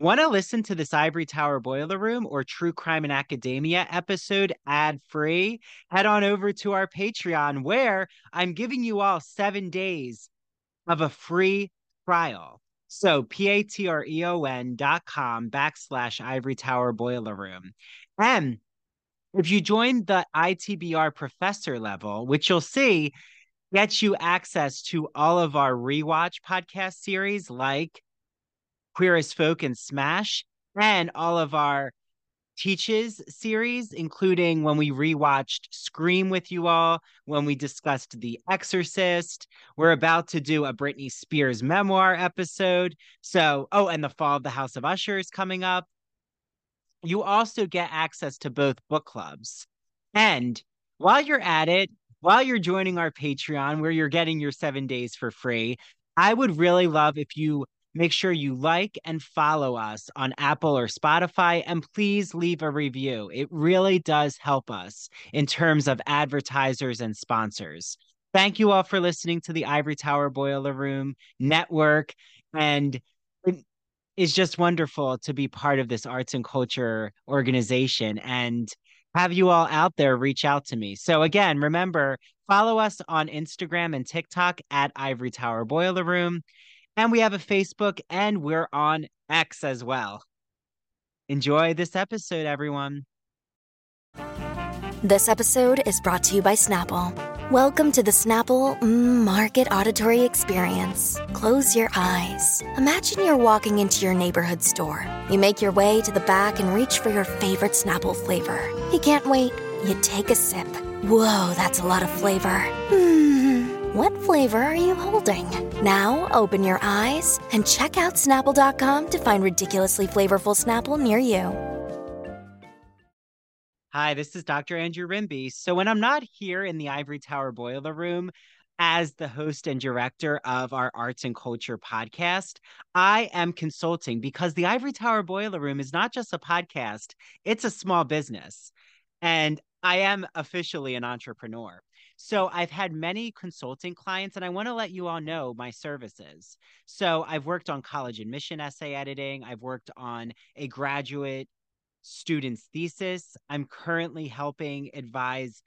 Want to listen to this Ivory Tower Boiler Room or True Crime and Academia episode ad free? Head on over to our Patreon where I'm giving you all seven days of a free trial. So p-a-t-r-e-o-n dot com backslash Ivory Tower Boiler Room. And if you join the ITBR professor level, which you'll see gets you access to all of our rewatch podcast series like Queer as Folk and Smash, and all of our Teaches series, including when we rewatched Scream with you all, when we discussed The Exorcist. We're about to do a Britney Spears memoir episode. So, oh, and The Fall of the House of Usher is coming up. You also get access to both book clubs. And while you're at it, while you're joining our Patreon, where you're getting your seven days for free, I would really love if you Make sure you like and follow us on Apple or Spotify, and please leave a review. It really does help us in terms of advertisers and sponsors. Thank you all for listening to the Ivory Tower Boiler Room Network. And it is just wonderful to be part of this arts and culture organization and have you all out there reach out to me. So, again, remember, follow us on Instagram and TikTok at Ivory Tower Boiler Room. And we have a Facebook and we're on X as well. Enjoy this episode, everyone. This episode is brought to you by Snapple. Welcome to the Snapple mm, Market Auditory Experience. Close your eyes. Imagine you're walking into your neighborhood store. You make your way to the back and reach for your favorite Snapple flavor. You can't wait. You take a sip. Whoa, that's a lot of flavor. Hmm. What flavor are you holding? Now open your eyes and check out Snapple.com to find ridiculously flavorful Snapple near you. Hi, this is Dr. Andrew Rimby. So, when I'm not here in the Ivory Tower Boiler Room as the host and director of our arts and culture podcast, I am consulting because the Ivory Tower Boiler Room is not just a podcast, it's a small business. And I am officially an entrepreneur. So I've had many consulting clients, and I want to let you all know my services. So I've worked on college admission essay editing, I've worked on a graduate student's thesis. I'm currently helping advise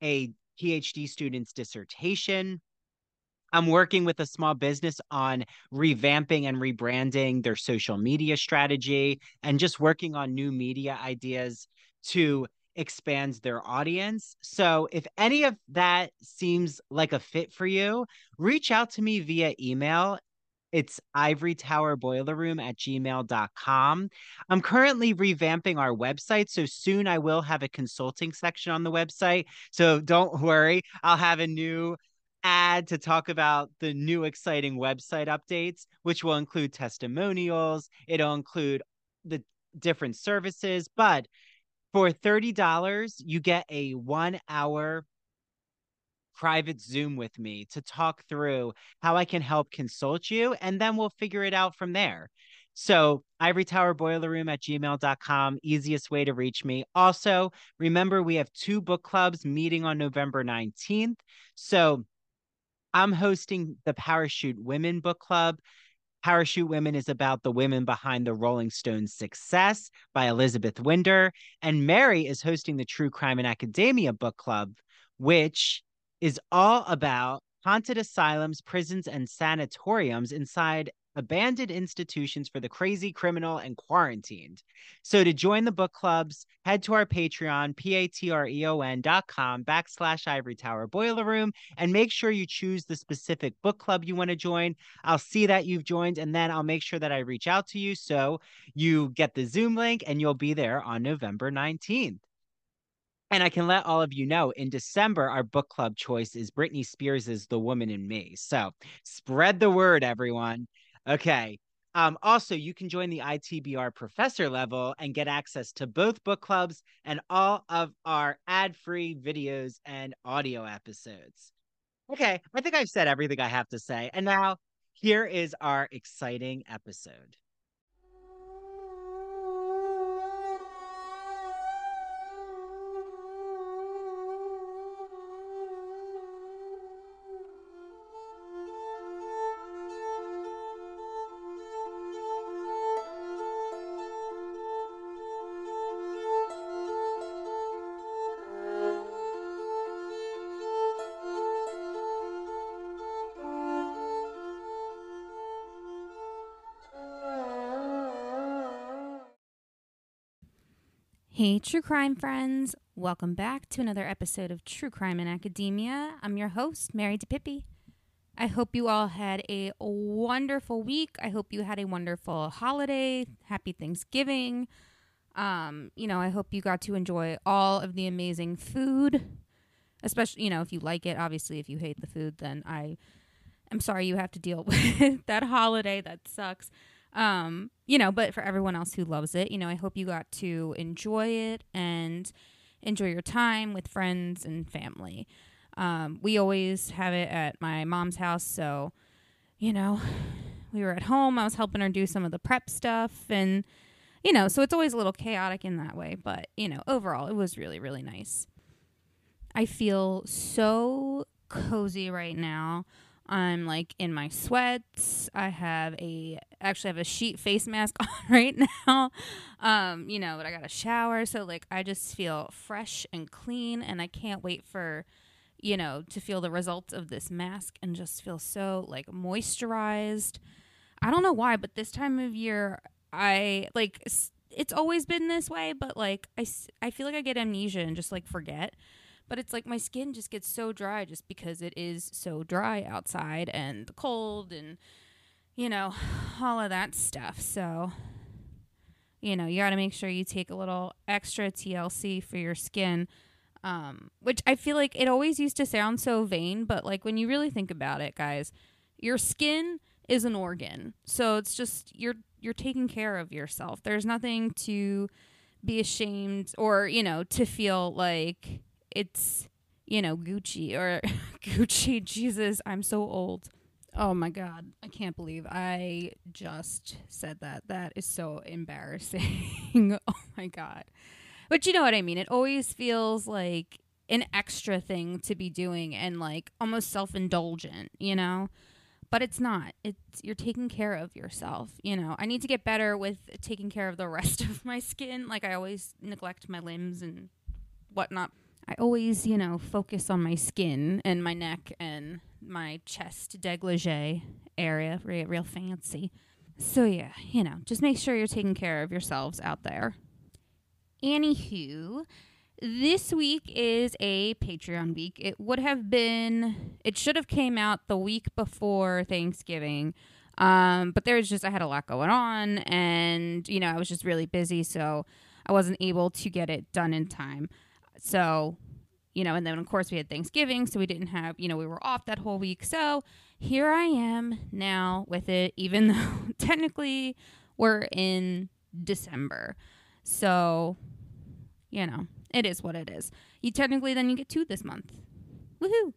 a PhD student's dissertation. I'm working with a small business on revamping and rebranding their social media strategy and just working on new media ideas to expands their audience. So if any of that seems like a fit for you, reach out to me via email. It's ivory tower boiler room at gmail.com. I'm currently revamping our website. So soon I will have a consulting section on the website. So don't worry, I'll have a new ad to talk about the new exciting website updates, which will include testimonials. It'll include the different services, but for $30, you get a one hour private Zoom with me to talk through how I can help consult you, and then we'll figure it out from there. So, Ivory Tower Boiler Room at gmail.com, easiest way to reach me. Also, remember we have two book clubs meeting on November 19th. So, I'm hosting the Parachute Women Book Club. Parachute Women is about the women behind the Rolling Stones' success by Elizabeth Winder. And Mary is hosting the True Crime and Academia Book Club, which is all about haunted asylums, prisons, and sanatoriums inside abandoned institutions for the crazy, criminal, and quarantined. So to join the book clubs, head to our Patreon, P-A-T-R-E-O-N dot com backslash ivory tower boiler room, and make sure you choose the specific book club you want to join. I'll see that you've joined, and then I'll make sure that I reach out to you so you get the Zoom link and you'll be there on November 19th. And I can let all of you know in December, our book club choice is Britney Spears' The Woman in Me. So spread the word, everyone. Okay. Um, also, you can join the ITBR professor level and get access to both book clubs and all of our ad free videos and audio episodes. Okay, I think I've said everything I have to say. And now, here is our exciting episode. Hey, true crime friends. Welcome back to another episode of True Crime in Academia. I'm your host, Mary DePippi. I hope you all had a wonderful week. I hope you had a wonderful holiday. Happy Thanksgiving. Um, you know, I hope you got to enjoy all of the amazing food. Especially, you know, if you like it. Obviously, if you hate the food, then I am sorry you have to deal with that holiday. That sucks. Um, you know, but for everyone else who loves it, you know, I hope you got to enjoy it and enjoy your time with friends and family. Um, we always have it at my mom's house, so you know, we were at home. I was helping her do some of the prep stuff, and you know, so it's always a little chaotic in that way. But you know, overall, it was really, really nice. I feel so cozy right now. I'm like in my sweats. I have a actually have a sheet face mask on right now. Um, you know, but I got a shower, so like I just feel fresh and clean and I can't wait for you know, to feel the results of this mask and just feel so like moisturized. I don't know why, but this time of year I like it's always been this way, but like I I feel like I get amnesia and just like forget but it's like my skin just gets so dry just because it is so dry outside and the cold and you know all of that stuff. So you know you got to make sure you take a little extra TLC for your skin um, which I feel like it always used to sound so vain but like when you really think about it guys your skin is an organ. So it's just you're you're taking care of yourself. There's nothing to be ashamed or you know to feel like it's you know Gucci or Gucci. Jesus, I'm so old. Oh my god, I can't believe I just said that. That is so embarrassing. oh my god. But you know what I mean? It always feels like an extra thing to be doing and like almost self-indulgent, you know? But it's not. It's you're taking care of yourself, you know. I need to get better with taking care of the rest of my skin. Like I always neglect my limbs and whatnot. I always, you know, focus on my skin and my neck and my chest degligee area, real, fancy. So yeah, you know, just make sure you're taking care of yourselves out there. Anywho, this week is a Patreon week. It would have been, it should have came out the week before Thanksgiving. Um, but there's just I had a lot going on, and you know I was just really busy, so I wasn't able to get it done in time. So, you know, and then of course we had Thanksgiving, so we didn't have, you know, we were off that whole week. So here I am now with it, even though technically we're in December. So, you know, it is what it is. You technically then you get two this month. Woohoo!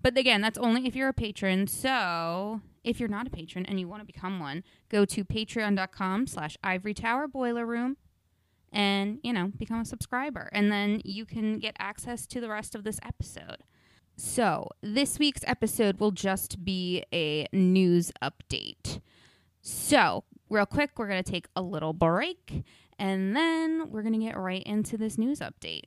But again, that's only if you're a patron. So if you're not a patron and you want to become one, go to patreon.com slash ivory tower boiler room and, you know, become a subscriber. And then you can get access to the rest of this episode. So, this week's episode will just be a news update. So, real quick, we're going to take a little break and then we're going to get right into this news update.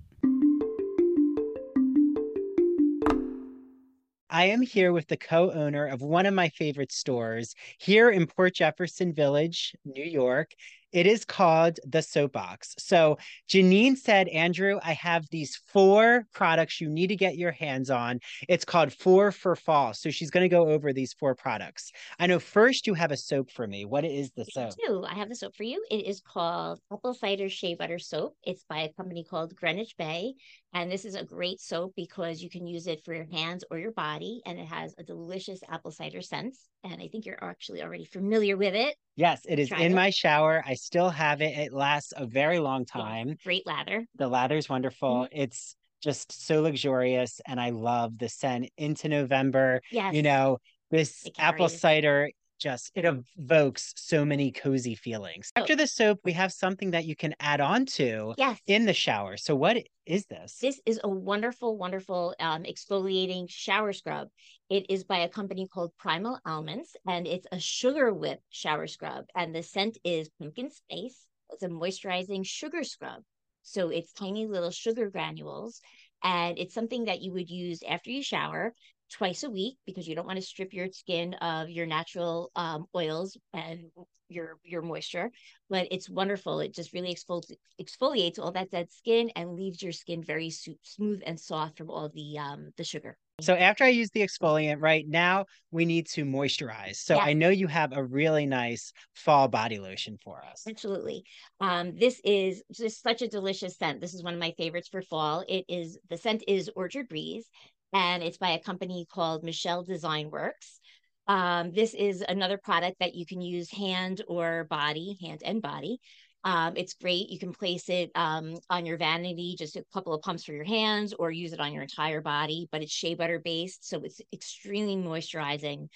I am here with the co owner of one of my favorite stores here in Port Jefferson Village, New York. It is called the Soapbox. So Janine said, Andrew, I have these four products you need to get your hands on. It's called Four for Fall. So she's going to go over these four products. I know first you have a soap for me. What is the soap? I do. I have the soap for you. It is called Apple Cider Shea Butter Soap. It's by a company called Greenwich Bay. And this is a great soap because you can use it for your hands or your body. And it has a delicious apple cider scent. And I think you're actually already familiar with it. Yes, it is Try in it. my shower. I still have it. It lasts a very long time. Yeah, great lather. The lather is wonderful. Mm-hmm. It's just so luxurious and I love the scent into November. Yes. You know, this apple cider just it evokes so many cozy feelings. Oh. After the soap, we have something that you can add on to yes. in the shower. So what is this? This is a wonderful, wonderful um, exfoliating shower scrub. It is by a company called Primal Elements, and it's a sugar whip shower scrub. And the scent is pumpkin spice. It's a moisturizing sugar scrub. So it's tiny little sugar granules and it's something that you would use after you shower twice a week because you don't want to strip your skin of your natural um, oils and your your moisture but it's wonderful. It just really exfoli- exfoliates all that dead skin and leaves your skin very su- smooth and soft from all the um the sugar. So after i use the exfoliant right now we need to moisturize. So i know you have a really nice fall body lotion for us. Absolutely. Um this is just such a delicious scent. This is one of my favorites for fall. It is the scent is orchard breeze and it's by a company called Michel Design Works. Um, this is another product that you can use hand or body, hand and body. Um, it's great. You can place it um, on your vanity, just a couple of pumps for your hands, or use it on your entire body. But it's shea butter based, so it's extremely moisturizing.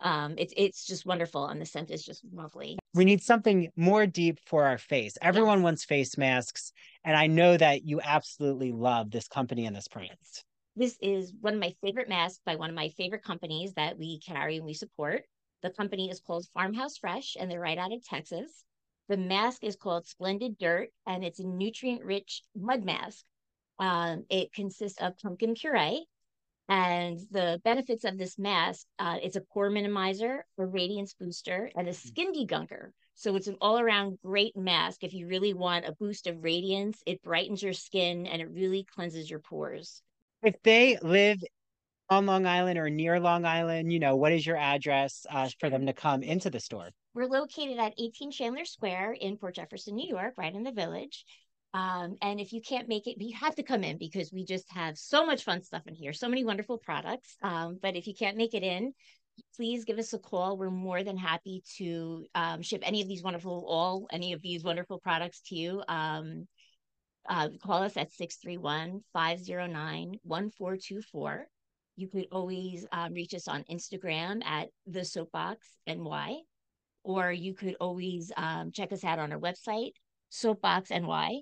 Um, it's it's just wonderful, and the scent is just lovely. We need something more deep for our face. Everyone wants face masks, and I know that you absolutely love this company and this product. This is one of my favorite masks by one of my favorite companies that we carry and we support. The company is called Farmhouse Fresh and they're right out of Texas. The mask is called Splendid Dirt and it's a nutrient rich mud mask. Um, it consists of pumpkin puree. And the benefits of this mask, uh, it's a pore minimizer, a radiance booster, and a hmm. skin degunker. So it's an all around great mask. If you really want a boost of radiance, it brightens your skin and it really cleanses your pores if they live on Long Island or near Long Island, you know, what is your address uh, for them to come into the store? We're located at 18 Chandler Square in Port Jefferson, New York, right in the village. Um, and if you can't make it, you have to come in because we just have so much fun stuff in here, so many wonderful products. Um, but if you can't make it in, please give us a call. We're more than happy to um, ship any of these wonderful, all any of these wonderful products to you. Um, uh, call us at 631 509 1424. You could always um, reach us on Instagram at the Soapbox NY, or you could always um, check us out on our website, Soapbox NY.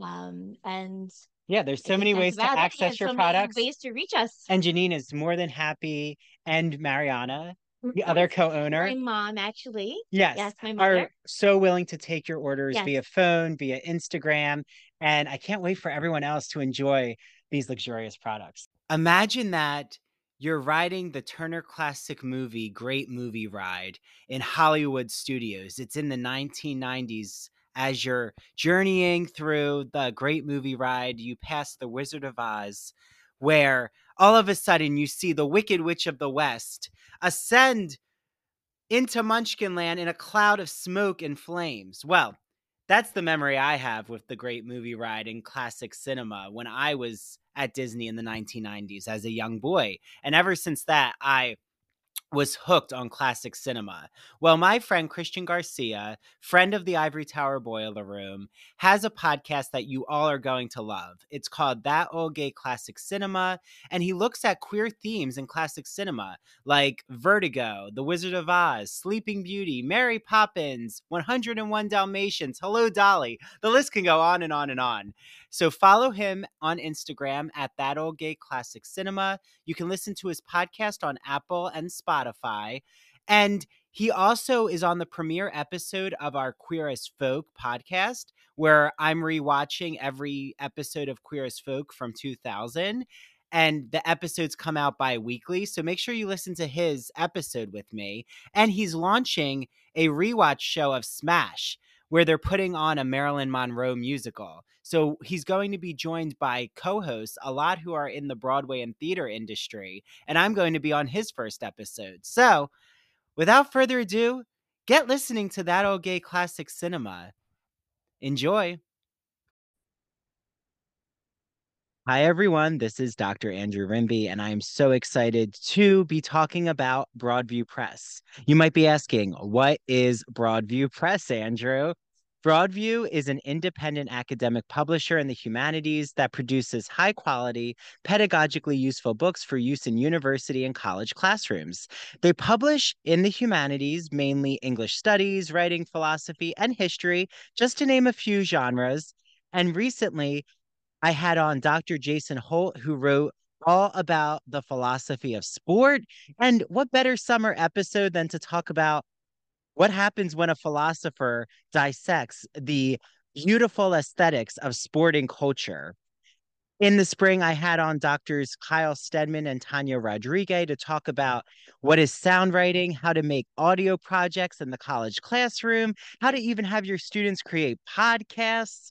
Um, and yeah, there's so many ways to access your so products. Ways to reach us. And Janine is more than happy, and Mariana the other co-owner my mom actually yes yes my mother. are so willing to take your orders yes. via phone via instagram and i can't wait for everyone else to enjoy these luxurious products. Imagine that you're riding the turner classic movie great movie ride in hollywood studios. It's in the 1990s as you're journeying through the great movie ride. You pass the wizard of oz where all of a sudden you see the Wicked Witch of the West ascend into Munchkinland in a cloud of smoke and flames. Well, that's the memory I have with the great movie ride in classic cinema when I was at Disney in the 1990s as a young boy. And ever since that, I was hooked on classic cinema. Well, my friend Christian Garcia, friend of the Ivory Tower Boiler Room, has a podcast that you all are going to love. It's called That Old Gay Classic Cinema, and he looks at queer themes in classic cinema like Vertigo, The Wizard of Oz, Sleeping Beauty, Mary Poppins, 101 Dalmatians, Hello Dolly. The list can go on and on and on. So follow him on Instagram at That Old Gay Classic Cinema. You can listen to his podcast on Apple and Spotify. And he also is on the premiere episode of our Queer as Folk podcast, where I'm rewatching every episode of Queer as Folk from 2000 and the episodes come out bi-weekly so make sure you listen to his episode with me and he's launching a rewatch show of smash where they're putting on a Marilyn Monroe musical. So he's going to be joined by co hosts, a lot who are in the Broadway and theater industry. And I'm going to be on his first episode. So without further ado, get listening to that old gay classic cinema. Enjoy. Hi, everyone. This is Dr. Andrew Rimby, and I am so excited to be talking about Broadview Press. You might be asking, what is Broadview Press, Andrew? Broadview is an independent academic publisher in the humanities that produces high quality, pedagogically useful books for use in university and college classrooms. They publish in the humanities mainly English studies, writing, philosophy, and history, just to name a few genres. And recently, I had on Dr. Jason Holt, who wrote all about the philosophy of sport. And what better summer episode than to talk about what happens when a philosopher dissects the beautiful aesthetics of sporting culture? In the spring, I had on doctors Kyle Stedman and Tanya Rodriguez to talk about what is sound writing, how to make audio projects in the college classroom, how to even have your students create podcasts.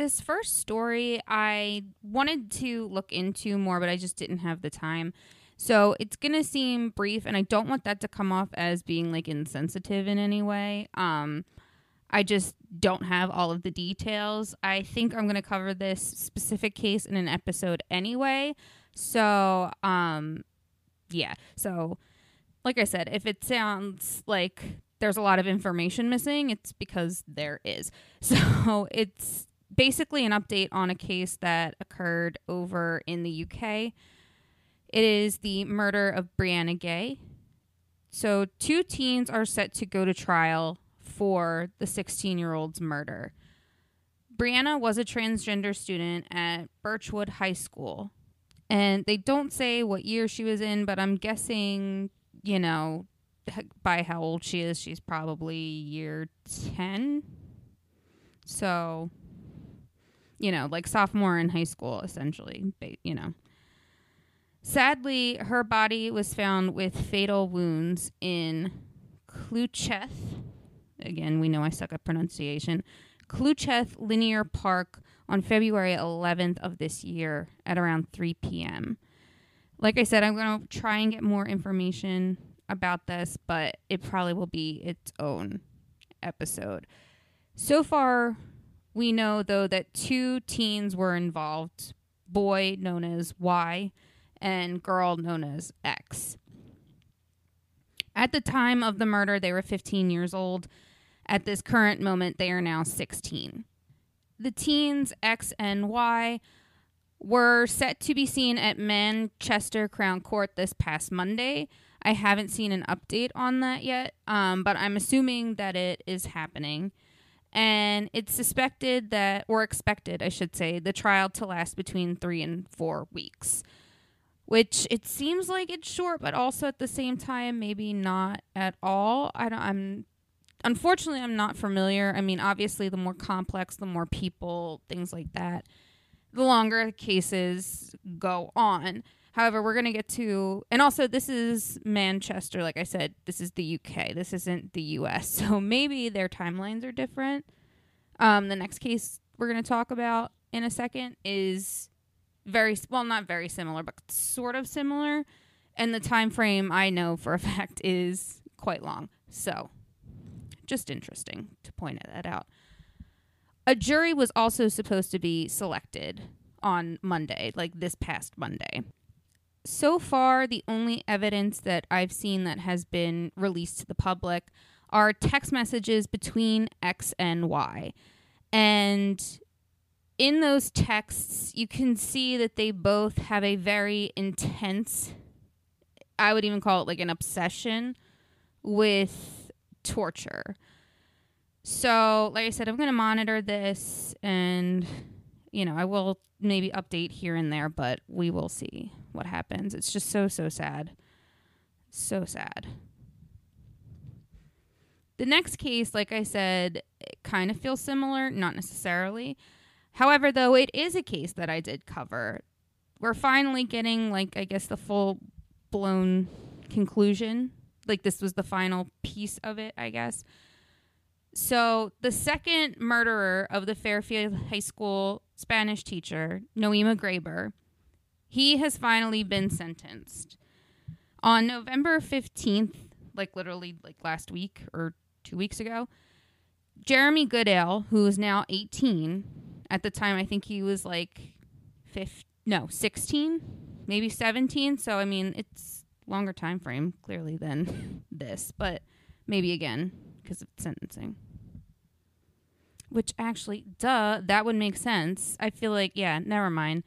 This first story I wanted to look into more, but I just didn't have the time. So it's going to seem brief and I don't want that to come off as being like insensitive in any way. Um I just don't have all of the details. I think I'm going to cover this specific case in an episode anyway. So, um yeah. So like I said, if it sounds like there's a lot of information missing, it's because there is. So, it's basically an update on a case that occurred over in the UK. It is the murder of Brianna Ghey. So, two teens are set to go to trial for the 16 year old's murder. Brianna was a transgender student at Birchwood High School. And they don't say what year she was in, but I'm guessing, you know, by how old she is, she's probably year 10. So, you know, like sophomore in high school, essentially, you know. Sadly, her body was found with fatal wounds in Clucheth. Again, we know I suck at pronunciation. Clucheth Linear Park on February 11th of this year at around 3 p.m. Like I said, I'm going to try and get more information about this, but it probably will be its own episode. So far, we know though that two teens were involved boy known as Y and girl known as X. At the time of the murder, they were 15 years old. At this current moment, they are now 16. The teens, X and Y, were set to be seen at Manchester Crown Court this past Monday. I haven't seen an update on that yet, um, but I'm assuming that it is happening. And it's suspected that, or expected, I should say, the trial to last between three and four weeks which it seems like it's short, but also at the same time, maybe not at all. I don't, I'm unfortunately I'm not familiar. I mean, obviously, the more complex, the more people, things like that, the longer cases go on. However, we're going to get to, and also this is Manchester. Like I said, this is the UK. This isn't the US. So maybe their timelines are different. Um, the next case we're going to talk about in a second is very well, not very similar, but sort of similar. And the time frame I know for a fact is quite long. So, just interesting to point that out. A jury was also supposed to be selected on Monday, like this past Monday. So far, the only evidence that I've seen that has been released to the public are text messages between X and Y. And in those texts, you can see that they both have a very intense, I would even call it like an obsession with torture. So, like I said, I'm going to monitor this and, you know, I will maybe update here and there, but we will see what happens. It's just so, so sad. So sad. The next case, like I said, kind of feels similar, not necessarily. However, though, it is a case that I did cover. We're finally getting, like, I guess the full blown conclusion. Like, this was the final piece of it, I guess. So, the second murderer of the Fairfield High School Spanish teacher, Nohema Graber, he has finally been sentenced. On November 15th, like literally like last week or 2 weeks ago, Jeremy Goodale, who is now 18, at the time I think he was like 15, no, 16, maybe 17, so I mean, it's longer time frame clearly than this, but maybe again because of sentencing. Which actually, duh, that would make sense. I feel like, yeah, never mind.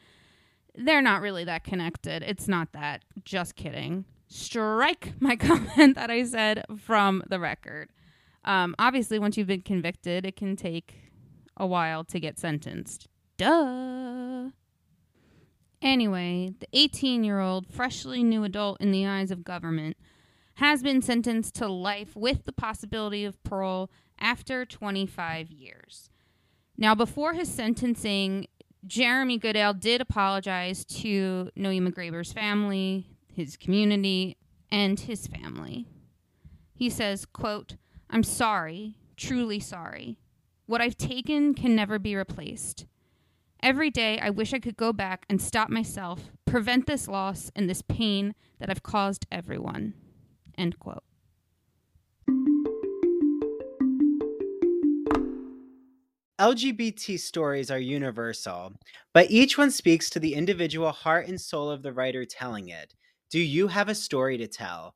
They're not really that connected. It's not that. Just kidding. Strike my comment that I said from the record. Um, obviously, once you've been convicted, it can take a while to get sentenced. Duh. Anyway, the 18 year old, freshly new adult in the eyes of government, has been sentenced to life with the possibility of parole after 25 years. Now, before his sentencing, Jeremy Goodale did apologize to Nohema Graber's family, his community, and his family. He says, quote, I'm sorry, truly sorry. What I've taken can never be replaced. Every day, I wish I could go back and stop myself, prevent this loss and this pain that I've caused everyone. End quote. LGBT stories are universal, but each one speaks to the individual heart and soul of the writer telling it. Do you have a story to tell?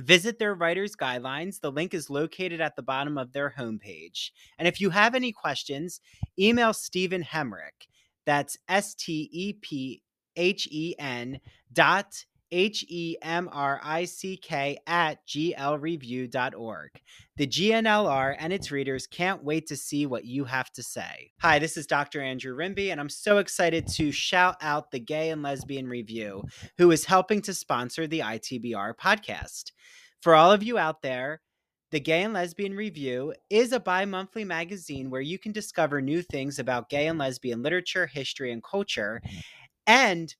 Visit their writer's guidelines. The link is located at the bottom of their homepage. And if you have any questions, email Stephen Hemrick. That's S T E P H E N dot H E M R I C K at glreview.org. The GNLR and its readers can't wait to see what you have to say. Hi, this is Dr. Andrew Rimby, and I'm so excited to shout out the Gay and Lesbian Review, who is helping to sponsor the ITBR podcast. For all of you out there, the Gay and Lesbian Review is a bi monthly magazine where you can discover new things about gay and lesbian literature, history, and culture. And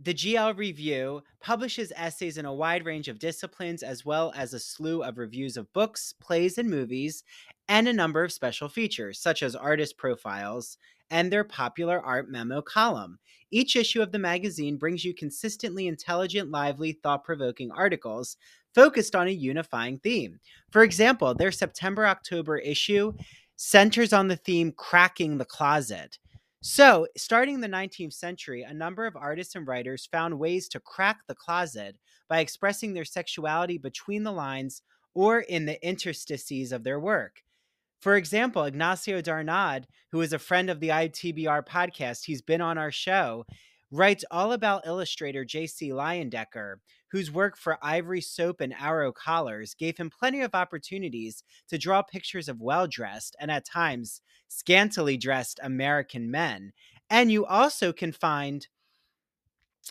the GL Review publishes essays in a wide range of disciplines, as well as a slew of reviews of books, plays, and movies, and a number of special features, such as artist profiles and their popular art memo column. Each issue of the magazine brings you consistently intelligent, lively, thought provoking articles focused on a unifying theme. For example, their September October issue centers on the theme Cracking the Closet. So, starting in the 19th century, a number of artists and writers found ways to crack the closet by expressing their sexuality between the lines or in the interstices of their work. For example, Ignacio Darnaude, who is a friend of the ITBR podcast, he's been on our show, writes all about illustrator J.C. Leyendecker, whose work for Ivory Soap and Arrow Collars gave him plenty of opportunities to draw pictures of well dressed and at times scantily dressed American men. And you also can find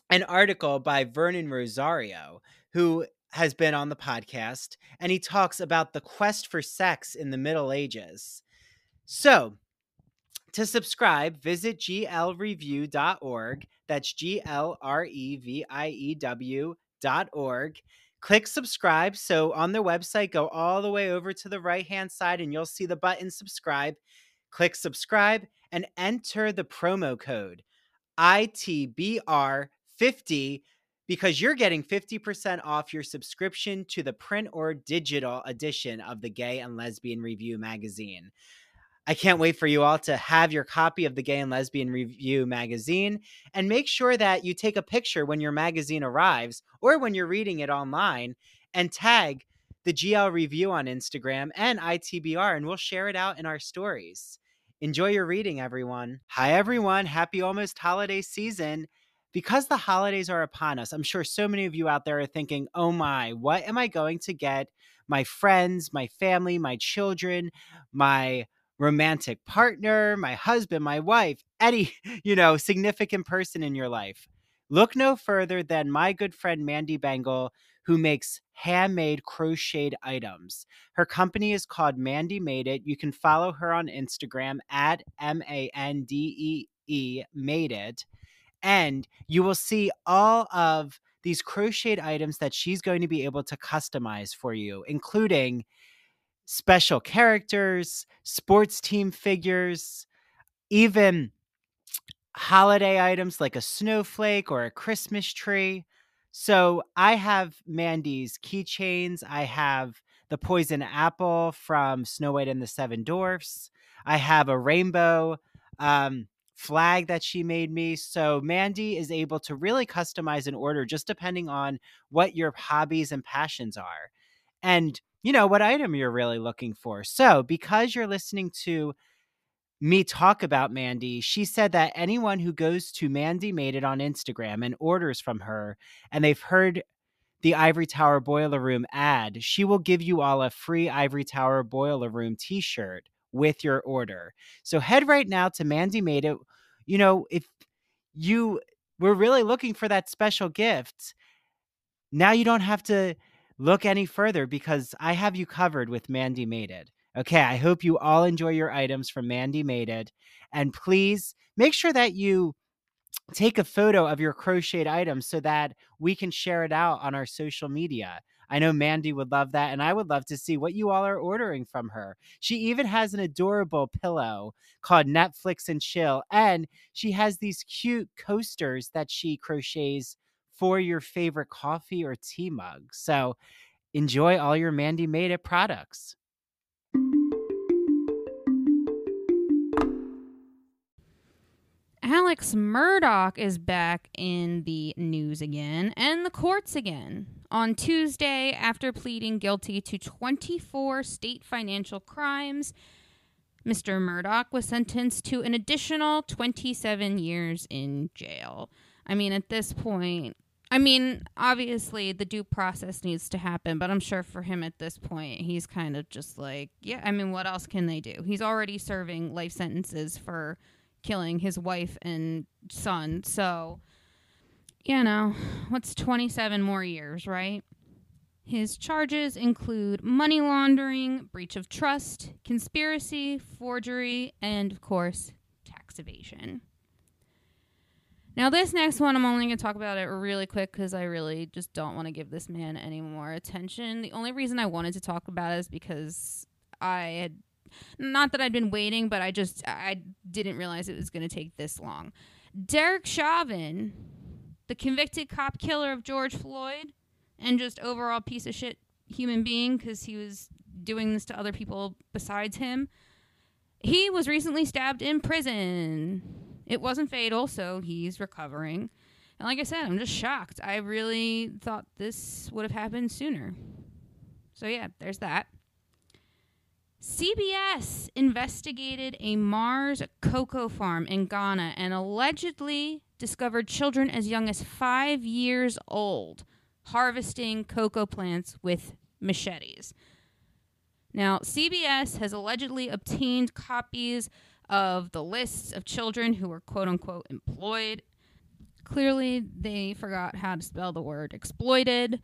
an article by Vernon Rosario, who has been on the podcast, and he talks about the quest for sex in the Middle Ages. So, to subscribe, visit glreview.org. That's G L R E V I E W dot org. Click subscribe. So on their website, go all the way over to the right hand side and you'll see the button subscribe. Click subscribe and enter the promo code ITBR50 because you're getting 50% off your subscription to the print or digital edition of the Gay and Lesbian Review magazine. I can't wait for you all to have your copy of the Gay and Lesbian Review magazine and make sure that you take a picture when your magazine arrives or when you're reading it online and tag the GL Review on Instagram and ITBR, and we'll share it out in our stories. Enjoy your reading, everyone. Hi, everyone. Happy almost holiday season. Because the holidays are upon us, I'm sure so many of you out there are thinking, oh my, what am I going to get my friends, my family, my children, my romantic partner, my husband, my wife, any, you know, significant person in your life. Look no further than my good friend Mandy Bengal, who makes handmade crocheted items. Her company is called Mandy Made It. You can follow her on Instagram at M A N D E E Made It. And you will see all of these crocheted items that she's going to be able to customize for you, including special characters, sports team figures, even holiday items like a snowflake or a Christmas tree. So I have Mandy's keychains. I have the poison apple from Snow White and the Seven Dwarfs. I have a rainbow um, flag that she made me. So Mandy is able to really customize an order just depending on what your hobbies and passions are. And you know, what item you're really looking for. So, because you're listening to me talk about Mandy, she said that anyone who goes to Mandy Made It on Instagram and orders from her and they've heard the Ivory Tower Boiler Room ad, she will give you all a free Ivory Tower Boiler Room t shirt with your order. So head right now to Mandy Made It. You know, if you were really looking for that special gift, now you don't have to look any further because I have you covered with Mandy Made It. Okay, I hope you all enjoy your items from Mandy Made It. And please make sure that you take a photo of your crocheted items so that we can share it out on our social media. I know Mandy would love that, and I would love to see what you all are ordering from her. She even has an adorable pillow called Netflix and Chill, and she has these cute coasters that she crochets for your favorite coffee or tea mug. So enjoy all your Mandy Made It products. Alex Murdaugh is back in the news again and the courts again. On Tuesday, after pleading guilty to 24 state financial crimes, Mr. Murdaugh was sentenced to an additional 27 years in jail. I mean, at this point, I mean, obviously the due process needs to happen, but I'm sure for him at this point, he's kind of just like, yeah, I mean, what else can they do? He's already serving life sentences for killing his wife and son. So, you know, what's 27 more years, right? His charges include money laundering, breach of trust, conspiracy, forgery, and, of course, tax evasion. Now, this next one, I'm only going to talk about it really quick because I really just don't want to give this man any more attention. The only reason I wanted to talk about it is because I had, not that I'd been waiting, but I just, I didn't realize it was going to take this long. Derek Chauvin, the convicted cop killer of George Floyd, and just overall piece of shit human being because he was doing this to other people besides him, he was recently stabbed in prison it wasn't fatal, so he's recovering. And like I said, I'm just shocked. I really thought this would have happened sooner. So, yeah, there's that. CBS investigated a Mars cocoa farm in Ghana and allegedly discovered children as young as five years old harvesting cocoa plants with machetes. Now, CBS has allegedly obtained copies of the lists of children who were quote unquote employed. Clearly, they forgot how to spell the word exploited.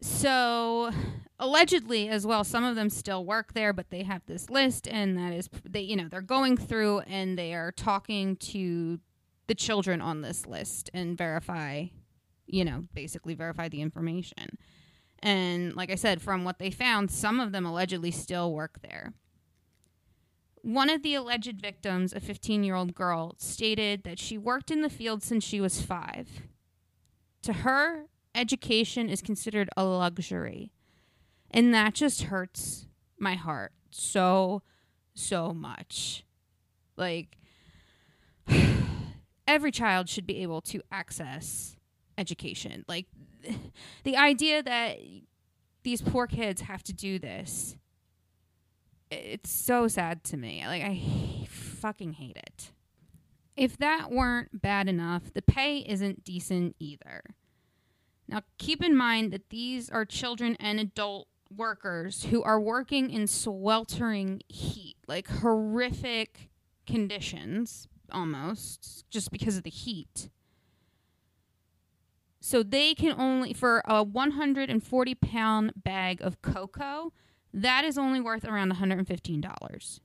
So, allegedly, as well, some of them still work there, but they have this list, and that is, they, you know, they're going through and they are talking to the children on this list and verify, you know, basically verify the information. And like I said, from what they found, some of them allegedly still work there. One of the alleged victims, a 15 year old girl, stated that she worked in the field since she was five. To her, education is considered a luxury. And that just hurts my heart so so much. Like, every child should be able to access education. Like, the idea that these poor kids have to do this, it's so sad to me. Like, I fucking hate it. If that weren't bad enough, the pay isn't decent either. Now, keep in mind that these are children and adult workers who are working in sweltering heat, like horrific conditions almost, just because of the heat. So they can only, for a 140 pound bag of cocoa, that is only worth around $115.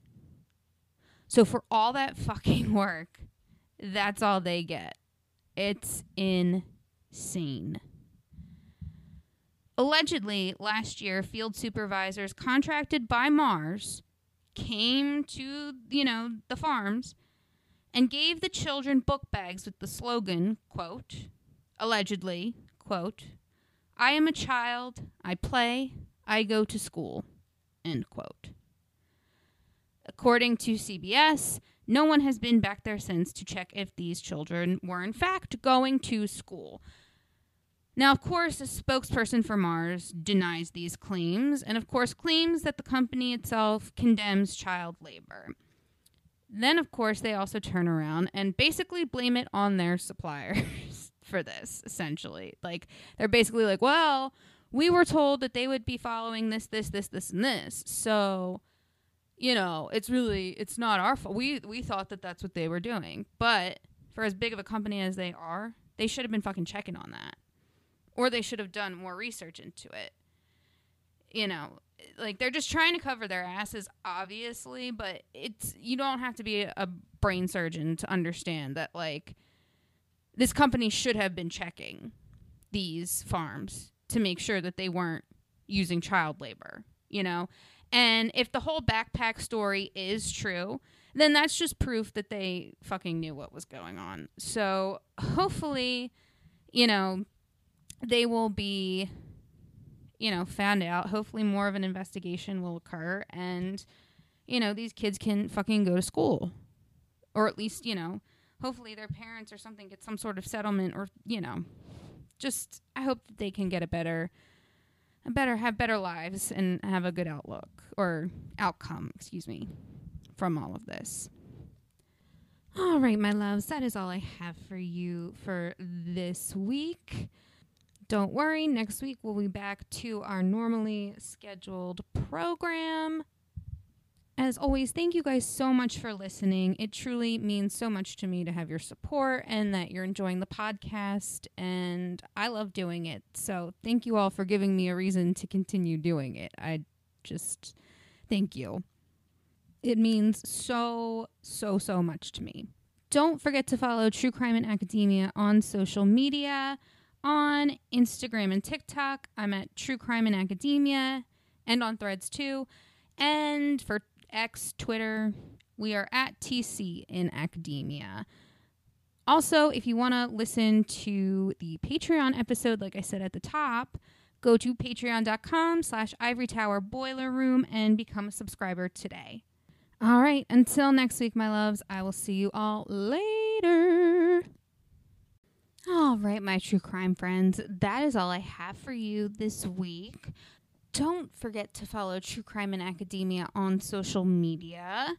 So for all that fucking work, that's all they get. It's insane. Allegedly, last year, field supervisors contracted by Mars came to, you know, the farms and gave the children book bags with the slogan, quote, allegedly, quote, I am a child, I play, I go to school, end quote. According to CBS, no one has been back there since to check if these children were in fact going to school. Now, of course, a spokesperson for Mars denies these claims, and of course, claims that the company itself condemns child labor. Then, of course, they also turn around and basically blame it on their suppliers for this, essentially. Like, they're basically like, well, we were told that they would be following this, this, this, this, and this. So, you know, it's really, it's not our fault. We, we thought that that's what they were doing. But for as big of a company as they are, they should have been fucking checking on that or they should have done more research into it. You know, like they're just trying to cover their asses, obviously, but it's you don't have to be a brain surgeon to understand that like this company should have been checking these farms to make sure that they weren't using child labor, you know? And if the whole backpack story is true, then that's just proof that they fucking knew what was going on. So hopefully, you know, they will be you know found out hopefully more of an investigation will occur and you know these kids can fucking go to school or at least you know hopefully their parents or something get some sort of settlement or you know just i hope that they can get a better a better have better lives and have a good outlook or outcome excuse me from all of this all right my loves that is all i have for you for this week don't worry, next week we'll be back to our normally scheduled program. As always, thank you guys so much for listening. It truly means so much to me to have your support and that you're enjoying the podcast. And I love doing it. So thank you all for giving me a reason to continue doing it. I just thank you. It means so, so, so much to me. Don't forget to follow True Crime in Academia on social media on Instagram and TikTok. I'm at True Crime in Academia and on threads too. And for X, Twitter, we are at TC in Academia. Also, if you want to listen to the Patreon episode, like I said at the top, go to patreon.com slash ivory tower boiler room and become a subscriber today. All right, until next week, my loves, I will see you all later. All right, my true crime friends, that is all I have for you this week. Don't forget to follow True Crime in Academia on social media.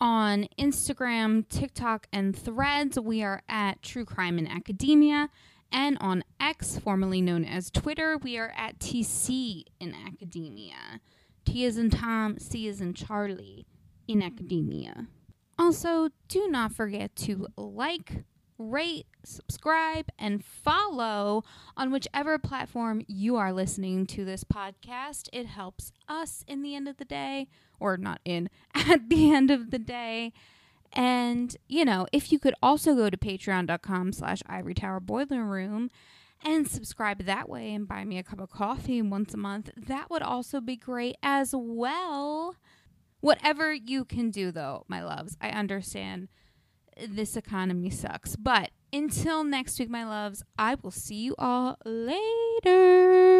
On Instagram, TikTok, and threads, we are at True Crime in Academia. And on X, formerly known as Twitter, we are at TC in Academia. T is in Tom, C is in Charlie in Academia. Also, do not forget to like, rate, subscribe, and follow on whichever platform you are listening to this podcast. It helps us in the end of the day, or not in, at the end of the day. And, you know, if you could also go to patreon.com slash ivory tower boiler room and subscribe that way and buy me a cup of coffee once a month, that would also be great as well. Whatever you can do, though, my loves, I understand this economy sucks. But until next week, my loves, I will see you all later.